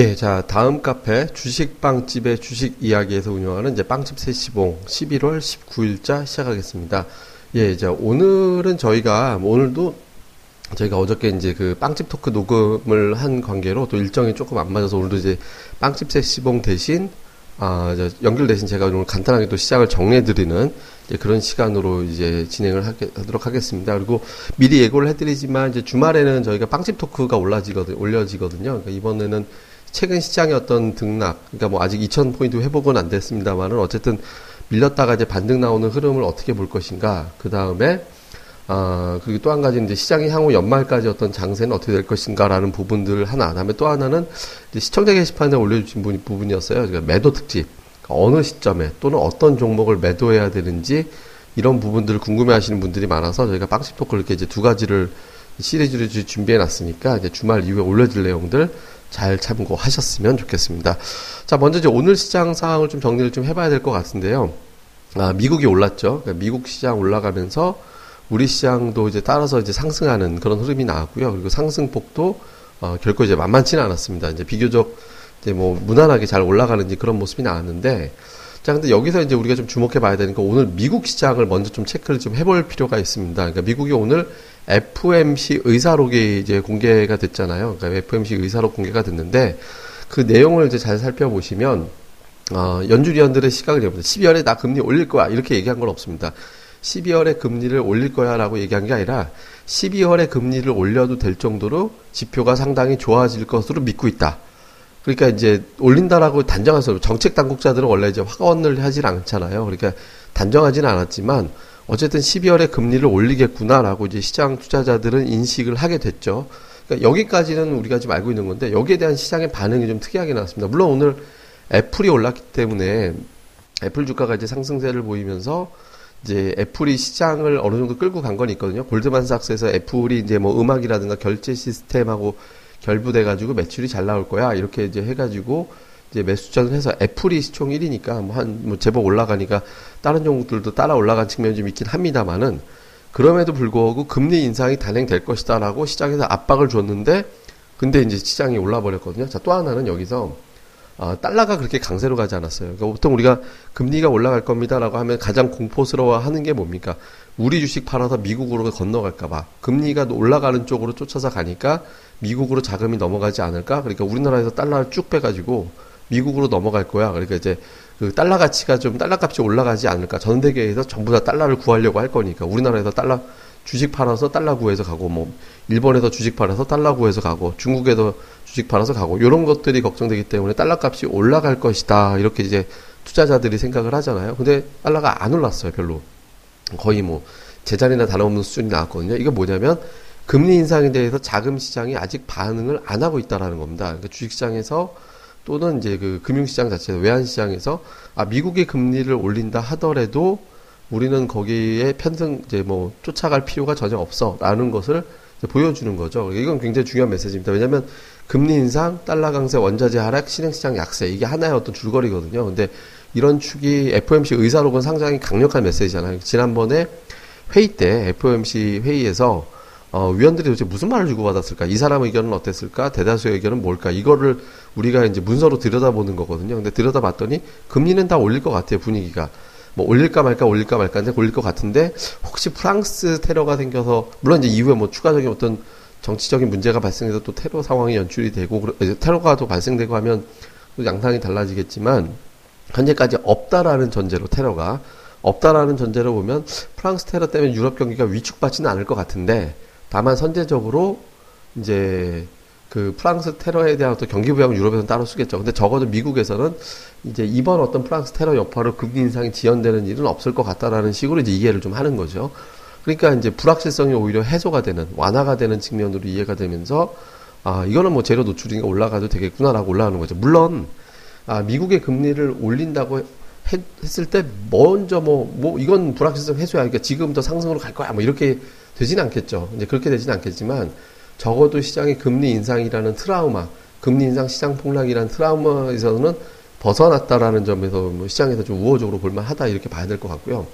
예, 자, 다음 카페 주식빵집의 주식 이야기에서 운영하는 이제 빵집 세시봉 11월 19일자 시작하겠습니다. 예, 자, 오늘은 저희가, 뭐 오늘도 저희가 어저께 이제 그 빵집 토크 녹음을 한 관계로 또 일정이 조금 안 맞아서 오늘도 이제 빵집 세시봉 대신 아, 연결 대신 제가 오늘 간단하게 또 시작을 정리해드리는 그런 시간으로 이제 진행을 하게, 하도록 하겠습니다. 그리고 미리 예고를 해드리지만 이제 주말에는 저희가 빵집 토크가 올라지거든, 올려지거든요. 그러니까 이번에는 최근 시장의 어떤 등락, 그러니까 뭐 아직 2,000포인트 회복은 안 됐습니다만은 어쨌든 밀렸다가 이제 반등 나오는 흐름을 어떻게 볼 것인가. 그 다음에, 아, 그리고 또 한 가지 이제 시장이 향후 연말까지 어떤 장세는 어떻게 될 것인가라는 부분들 하나. 다음에 또 하나는 시청자 게시판에 올려주신 분, 부분이었어요. 그러니까 매도 특집. 그러니까 어느 시점에 또는 어떤 종목을 매도해야 되는지 이런 부분들을 궁금해 하시는 분들이 많아서 저희가 빵집 토크 이렇게 이제 두 가지를 시리즈를 준비해 놨으니까 이제 주말 이후에 올려줄 내용들 잘 참고하셨으면 좋겠습니다. 자, 먼저 이제 오늘 시장 상황을 좀 정리를 좀 해봐야 될 것 같은데요. 아, 미국이 올랐죠. 그러니까 미국 시장 올라가면서 우리 시장도 이제 따라서 이제 상승하는 그런 흐름이 나왔고요. 그리고 상승폭도 어, 결코 이제 만만치는 않았습니다. 이제 비교적 이제 뭐 무난하게 잘 올라가는지 그런 모습이 나왔는데 자, 근데 여기서 이제 우리가 좀 주목해 봐야 되니까 오늘 미국 시장을 먼저 좀 체크를 좀 해볼 필요가 있습니다. 그러니까 미국이 오늘 FMC 의사록이 이제 공개가 됐잖아요. 그러니까 FMC 의사록 공개가 됐는데 그 내용을 이제 잘 살펴보시면 어, 연준위원들의 시각을 해보니다 12월에 나 금리 올릴 거야 이렇게 얘기한 건 없습니다. 12월에 금리를 올릴 거야라고 얘기한 게 아니라 12월에 금리를 올려도 될 정도로 지표가 상당히 좋아질 것으로 믿고 있다. 그러니까 이제 올린다라고 단정해서 정책 당국자들은 원래 이제 확언을 하질 않잖아요. 그러니까 단정하지는 않았지만 어쨌든 12월에 금리를 올리겠구나라고 이제 시장 투자자들은 인식을 하게 됐죠. 그러니까 여기까지는 우리가 지금 알고 있는 건데 여기에 대한 시장의 반응이 좀 특이하게 나왔습니다. 물론 오늘 애플이 올랐기 때문에 애플 주가가 이제 상승세를 보이면서 이제 애플이 시장을 어느 정도 끌고 간 건 있거든요. 골드만삭스에서 애플이 이제 뭐 음악이라든가 결제 시스템하고 결부돼 가지고 매출이 잘 나올 거야 이렇게 이제 해가지고 이제 매수전을 해서 애플이 시총 1위니까 뭐 한뭐 뭐 제법 올라가니까 다른 종목들도 따라 올라간 측면이 좀 있긴 합니다만은 그럼에도 불구하고 금리 인상이 단행될 것이다라고 시장에서 압박을 줬는데 근데 이제 시장이 올라 버렸거든요. 자, 또 하나는 여기서 어, 달러가 그렇게 강세로 가지 않았어요. 그러니까 보통 우리가 금리가 올라갈 겁니다라고 하면 가장 공포스러워 하는 게 뭡니까? 우리 주식 팔아서 미국으로 건너갈까봐 금리가 올라가는 쪽으로 쫓아서 가니까 미국으로 자금이 넘어가지 않을까? 그러니까 우리나라에서 달러를 쭉 빼가지고 미국으로 넘어갈 거야. 그러니까 이제 그 달러 가치가 좀 달러 값이 올라가지 않을까. 전 세계에서 전부 다 달러를 구하려고 할 거니까 우리나라에서 달러 주식 팔아서 달러 구해서 가고 뭐 일본에서 주식 팔아서 달러 구해서 가고 중국에서 주식 팔아서 가고 이런 것들이 걱정되기 때문에 달러 값이 올라갈 것이다. 이렇게 이제 투자자들이 생각을 하잖아요. 근데 달러가 안 올랐어요. 별로. 거의 뭐 제자리나 다름없는 수준이 나왔거든요. 이게 뭐냐면 금리 인상에 대해서 자금 시장이 아직 반응을 안 하고 있다라는 겁니다. 그러니까 주식 시장에서 또는 이제 그 금융시장 자체 외환 시장에서 아 미국의 금리를 올린다 하더라도 우리는 거기에 편승 이제 뭐 쫓아갈 필요가 전혀 없어라는 것을 보여주는 거죠. 이건 굉장히 중요한 메시지입니다. 왜냐하면 금리 인상, 달러 강세, 원자재 하락, 신흥시장 약세 이게 하나의 어떤 줄거리거든요. 근데 이런 축이 FOMC 의사록은 상당히 강력한 메시지잖아요. 지난번에 회의 때 FOMC 회의에서 어, 위원들이 도대체 무슨 말을 주고받았을까? 이 사람 의견은 어땠을까? 대다수의 의견은 뭘까? 이거를 우리가 이제 문서로 들여다보는 거거든요. 근데 들여다봤더니 금리는 다 올릴 것 같아요, 분위기가. 뭐 올릴까 말까 올릴까 말까 인데 올릴 것 같은데 혹시 프랑스 테러가 생겨서 물론 이제 이후에 뭐 추가적인 어떤 정치적인 문제가 발생해서 또 테러 상황이 연출이 되고 테러가 또 발생되고 하면 또 양상이 달라지겠지만 현재까지 없다라는 전제로 테러가 없다라는 전제로 보면 프랑스 테러 때문에 유럽 경기가 위축받지는 않을 것 같은데 다만 선제적으로 이제 그 프랑스 테러에 대한 어떤 경기 부양은 유럽에서는 따로 쓰겠죠. 근데 적어도 미국에서는 이제 이번 어떤 프랑스 테러 여파로 금리 인상이 지연되는 일은 없을 것 같다라는 식으로 이제 이해를 좀 하는 거죠. 그러니까 이제 불확실성이 오히려 해소가 되는 완화가 되는 측면으로 이해가 되면서 아 이거는 뭐 재료 노출이니까 올라가도 되겠구나라고 올라가는 거죠. 물론 아 미국의 금리를 올린다고 했, 을때 먼저 뭐뭐 뭐 이건 불확실성 해소야. 그러니까 지금부터 상승으로 갈 거야. 뭐 이렇게 되진 않겠죠. 이제 그렇게 되진 않겠지만 적어도 시장의 금리 인상이라는 트라우마, 금리 인상 시장 폭락이라는 트라우마에서는 벗어났다라는 점에서 뭐 시장에서 좀 우호적으로 볼만하다 이렇게 봐야 될 것 같고요.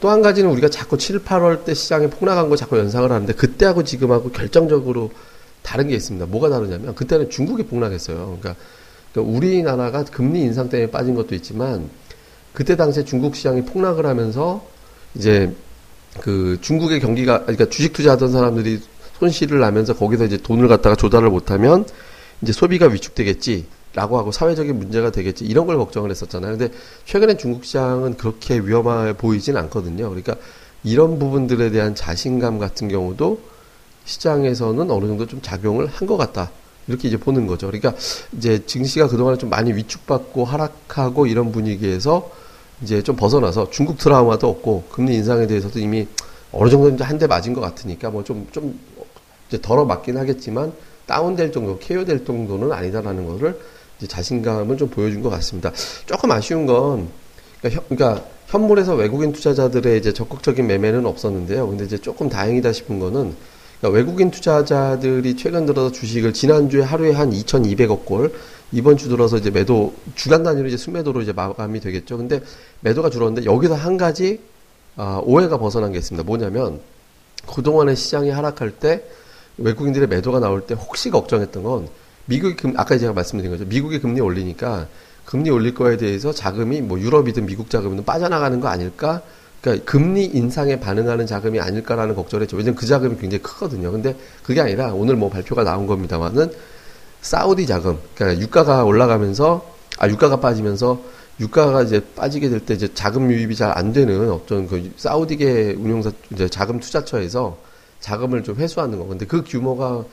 또 한 가지는 우리가 자꾸 7, 8월 때 시장에 폭락한 거 자꾸 연상을 하는데 그때하고 지금하고 결정적으로 다른 게 있습니다. 뭐가 다르냐면 그때는 중국이 폭락했어요. 그러니까, 그러니까 우리나라가 금리 인상 때문에 빠진 것도 있지만 그때 당시에 중국 시장이 폭락을 하면서 이제 그 중국의 경기가 그러니까 주식 투자하던 사람들이 손실을 나면서 거기서 이제 돈을 갖다가 조달을 못하면 이제 소비가 위축되겠지 라고 하고 사회적인 문제가 되겠지 이런 걸 걱정을 했었잖아요. 근데 최근에 중국 시장은 그렇게 위험해 보이진 않거든요. 그러니까 이런 부분들에 대한 자신감 같은 경우도 시장에서는 어느 정도 좀 작용을 한 것 같다. 이렇게 이제 보는 거죠. 그러니까 이제 증시가 그동안에 좀 많이 위축받고 하락하고 이런 분위기에서 이제 좀 벗어나서 중국 트라우마도 없고 금리 인상에 대해서도 이미 어느 정도 이제 한 대 맞은 것 같으니까 뭐 좀 좀 이제 덜어 맞긴 하겠지만 다운될 정도, 케어될 정도는 아니다라는 거를 이제 자신감을 좀 보여준 것 같습니다. 조금 아쉬운 건 그러니까, 현, 그러니까 현물에서 외국인 투자자들의 이제 적극적인 매매는 없었는데요. 근데 이제 조금 다행이다 싶은 거는 그러니까 외국인 투자자들이 최근 들어서 주식을 지난주에 하루에 한 2,200억 골, 이번 주 들어서 이제 매도 주간 단위로 이제 순매도로 이제 마감이 되겠죠. 근데 매도가 줄었는데 여기서 한 가지 아, 오해가 벗어난 게 있습니다. 뭐냐면 그동안에 시장이 하락할 때 외국인들의 매도가 나올 때 혹시 걱정했던 건 미국이 금 아까 제가 말씀드린 거죠. 미국이 금리 올리니까 금리 올릴 거에 대해서 자금이 뭐 유럽이든 미국 자금이든 빠져나가는 거 아닐까? 그러니까 금리 인상에 반응하는 자금이 아닐까라는 걱정을 했죠. 왜냐면 그 자금이 굉장히 크거든요. 근데 그게 아니라 오늘 뭐 발표가 나온 겁니다만은 사우디 자금, 그러니까 유가가 올라가면서 아 유가가 빠지면서 유가가 이제 빠지게 될 때 이제 자금 유입이 잘 안 되는 어떤 그 사우디계 운용사 이제 자금 투자처에서 자금을 좀 회수하는 거. 근데 그 규모가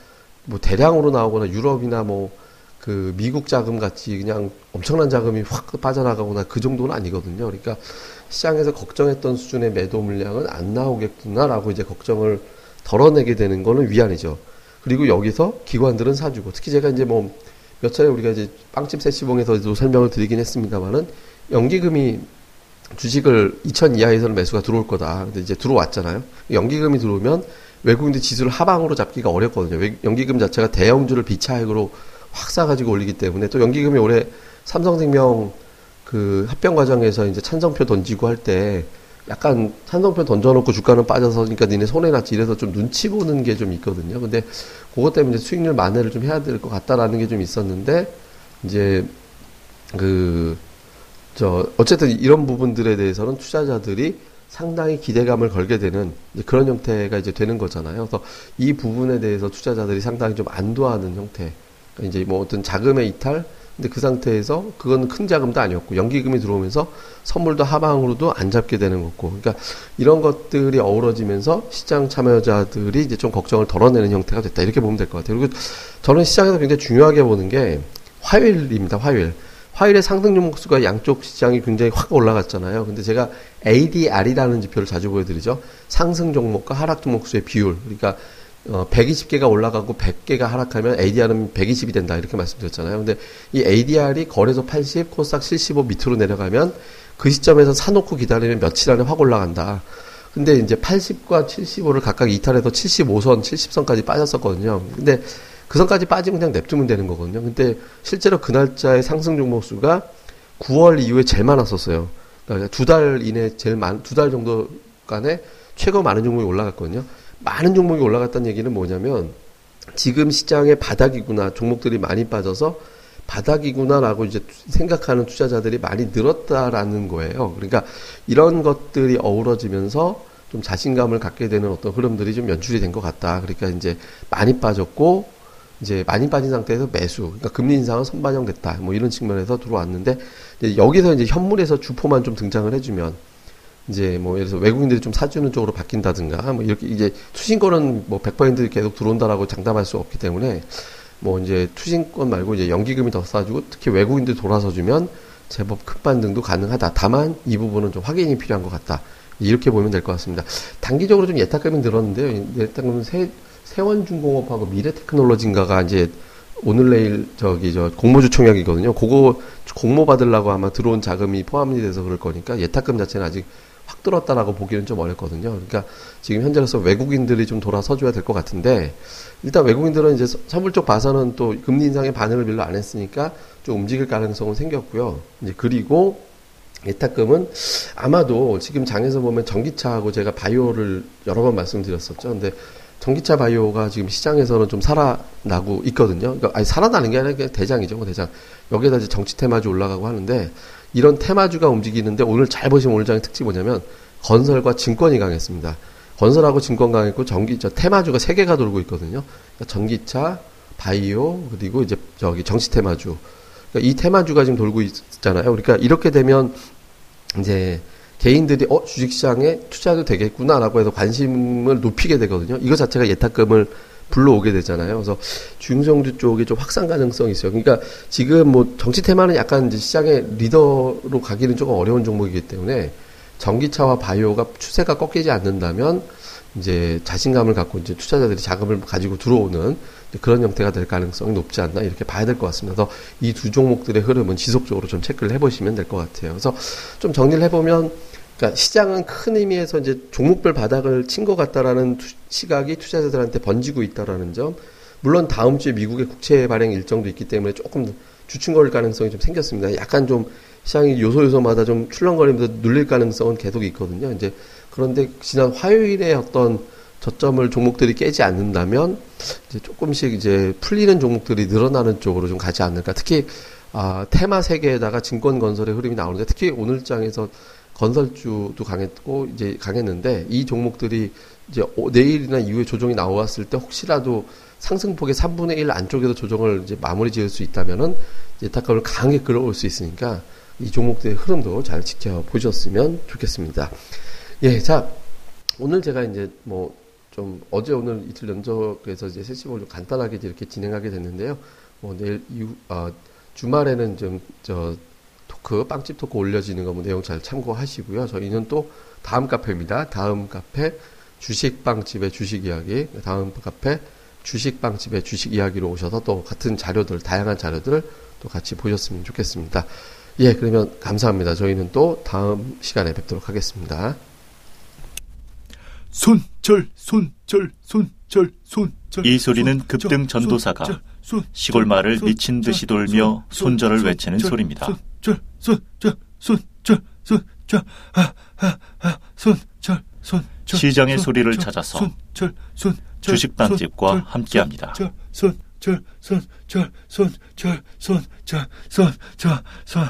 뭐 대량으로 나오거나 유럽이나 뭐 그 미국 자금 같이 그냥 엄청난 자금이 확 빠져나가거나 그 정도는 아니거든요. 그러니까 시장에서 걱정했던 수준의 매도 물량은 안 나오겠구나라고 이제 걱정을 덜어내게 되는 거는 위안이죠. 그리고 여기서 기관들은 사주고 특히 제가 이제 뭐 몇 차례 우리가 이제 빵집 세시봉에서도 설명을 드리긴 했습니다만은 연기금이 주식을 2천 이하에서는 매수가 들어올 거다. 근데 이제 들어왔잖아요. 연기금이 들어오면 외국인들 지수를 하방으로 잡기가 어렵거든요. 연기금 자체가 대형주를 비차익으로 확 사가지고 올리기 때문에 또 연기금이 올해 삼성생명 그 합병 과정에서 이제 찬성표 던지고 할 때 약간 찬성표 던져놓고 주가는 빠져서 그러니까 니네 손해 났지 이래서 좀 눈치 보는 게 좀 있거든요. 근데 그것 때문에 수익률 만회를 좀 해야 될 것 같다라는 게 좀 있었는데 이제 그 저 어쨌든 이런 부분들에 대해서는 투자자들이 상당히 기대감을 걸게 되는 그런 형태가 이제 되는 거잖아요. 그래서 이 부분에 대해서 투자자들이 상당히 좀 안도하는 형태. 그러니까 이제 뭐 어떤 자금의 이탈, 근데 그 상태에서 그건 큰 자금도 아니었고 연기금이 들어오면서 선물도 하방으로도 안 잡게 되는 거고. 그러니까 이런 것들이 어우러지면서 시장 참여자들이 이제 좀 걱정을 덜어내는 형태가 됐다. 이렇게 보면 될 것 같아요. 그리고 저는 시장에서 굉장히 중요하게 보는 게 화요일입니다. 화요일. 화요일에 상승 종목수가 양쪽 시장이 굉장히 확 올라갔잖아요. 근데 제가 ADR이라는 지표를 자주 보여드리죠. 상승 종목과 하락 종목수의 비율. 그러니까 어, 120개가 올라가고 100개가 하락하면 ADR은 120이 된다 이렇게 말씀드렸잖아요. 근데 이 ADR이 거래소 80, 코스닥 75 밑으로 내려가면 그 시점에서 사놓고 기다리면 며칠 안에 확 올라간다. 근데 이제 80과 75를 각각 이탈해서 75선, 70선까지 빠졌었거든요. 근데 그 선까지 빠지면 그냥 냅두면 되는 거거든요. 근데 실제로 그 날짜의 상승 종목 수가 9월 이후에 제일 많았었어요. 그러니까 두 달 이내 제일 많, 두 달 정도 간에 최고 많은 종목이 올라갔거든요. 많은 종목이 올라갔다는 얘기는 뭐냐면 지금 시장의 바닥이구나 종목들이 많이 빠져서 바닥이구나라고 이제 생각하는 투자자들이 많이 늘었다라는 거예요. 그러니까 이런 것들이 어우러지면서 좀 자신감을 갖게 되는 어떤 흐름들이 좀 연출이 된 것 같다. 그러니까 이제 많이 빠졌고 이제 많이 빠진 상태에서 매수, 그러니까 금리 인상은 선반영됐다. 뭐 이런 측면에서 들어왔는데 이제 여기서 이제 현물에서 주포만 좀 등장을 해주면 이제 뭐 예를 들어서 외국인들이 좀 사주는 쪽으로 바뀐다든가 뭐 이렇게 이제 투신권은 뭐 100% 계속 들어온다라고 장담할 수 없기 때문에 뭐 이제 투신권 말고 이제 연기금이 더 싸주고 특히 외국인들 돌아서 주면 제법 큰 반등도 가능하다. 다만 이 부분은 좀 확인이 필요한 것 같다. 이렇게 보면 될 것 같습니다. 단기적으로 좀 예탁금이 늘었는데요. 예탁금은 세, 세원중공업하고 미래테크놀로지인가가 이제 오늘 내일 저기 저 공모주 총약이거든요. 그거 공모 받으려고 아마 들어온 자금이 포함이 돼서 그럴 거니까 예탁금 자체는 아직 확 들었다라고 보기는 좀 어렵거든요. 그러니까 지금 현재로서 외국인들이 좀 돌아서줘야 될 것 같은데 일단 외국인들은 이제 선물 쪽 봐서는 또 금리 인상의 반응을 별로 안 했으니까 좀 움직일 가능성은 생겼고요. 이제 그리고 예탁금은 아마도 지금 장에서 보면 전기차하고 제가 바이오를 여러 번 말씀드렸었죠. 근데 전기차 바이오가 지금 시장에서는 좀 살아나고 있거든요. 그러니까 아니 살아나는 게 아니라 대장이죠, 뭐 대장. 여기에다 이제 정치 테마주 올라가고 하는데 이런 테마주가 움직이는데 오늘 잘 보시면 오늘 장의 특징이 뭐냐면 건설과 증권이 강했습니다. 건설하고 증권 강했고 전기 차 테마주가 세 개가 돌고 있거든요. 그러니까 전기차, 바이오 그리고 이제 저기 정치 테마주. 그러니까 이 테마주가 지금 돌고 있잖아요. 그러니까 이렇게 되면 이제 개인들이 어 주식시장에 투자도 되겠구나라고 해서 관심을 높이게 되거든요. 이거 자체가 예탁금을 불러오게 되잖아요. 그래서 중성주 쪽이 좀 확산 가능성이 있어요. 그러니까 지금 뭐 정치 테마는 약간 이제 시장의 리더로 가기는 조금 어려운 종목이기 때문에 전기차와 바이오가 추세가 꺾이지 않는다면 이제 자신감을 갖고 이제 투자자들이 자금을 가지고 들어오는 그런 형태가 될 가능성이 높지 않나 이렇게 봐야 될 것 같습니다. 그래서 이 두 종목들의 흐름은 지속적으로 좀 체크를 해보시면 될 것 같아요. 그래서 좀 정리를 해보면 그러니까 시장은 큰 의미에서 이제 종목별 바닥을 친 것 같다라는 투, 시각이 투자자들한테 번지고 있다라는 점. 물론 다음 주에 미국의 국채 발행 일정도 있기 때문에 조금 주춤거릴 가능성이 좀 생겼습니다. 약간 좀 시장이 요소 요소마다 좀 출렁거리면서 눌릴 가능성은 계속 있거든요. 이제 그런데 지난 화요일에 어떤 저점을 종목들이 깨지 않는다면 이제 조금씩 이제 풀리는 종목들이 늘어나는 쪽으로 좀 가지 않을까. 특히 아, 테마 세계에다가 증권 건설의 흐름이 나오는데 특히 오늘 장에서 건설주도 강했고 이제 강했는데 이 종목들이 이제 내일이나 이후에 조정이 나왔을 때 혹시라도 상승폭의 3분의 1 안쪽에서 조정을 이제 마무리 지을 수 있다면은 예탁감을 강하게 끌어올 수 있으니까 이 종목들의 흐름도 잘 지켜보셨으면 좋겠습니다. 예, 자, 오늘 제가 이제 뭐 좀 어제 오늘 이틀 연속해서 이제 세시봉을 좀 간단하게 이렇게 진행하게 됐는데요. 뭐 내일 이후, 아, 주말에는 좀, 저, 토크, 빵집 토크 올려지는 거뭐 내용 잘 참고하시고요. 저희는 또 다음 카페입니다. 다음 카페 주식빵집의 주식 이야기, 다음 카페 주식빵집의 주식 이야기로 오셔서 또 같은 자료들, 다양한 자료들 또 같이 보셨으면 좋겠습니다. 예, 그러면 감사합니다. 저희는 또 다음 시간에 뵙도록 하겠습니다. 손절, 손절, 손절, 손절. 이 소리는 급등 전도사가 시골 마을을 미친 듯이 돌며 손절을 외치는 소리입니다. 손절, 손절, 손절, 손절, 아, 아, 아, 손절, 손절. 시장의 소리를 찾아서 주식빵집과 함께합니다. 손, 절, 손, 절, 손, 절, 손, 절, 손, 절, 손, 절, 손.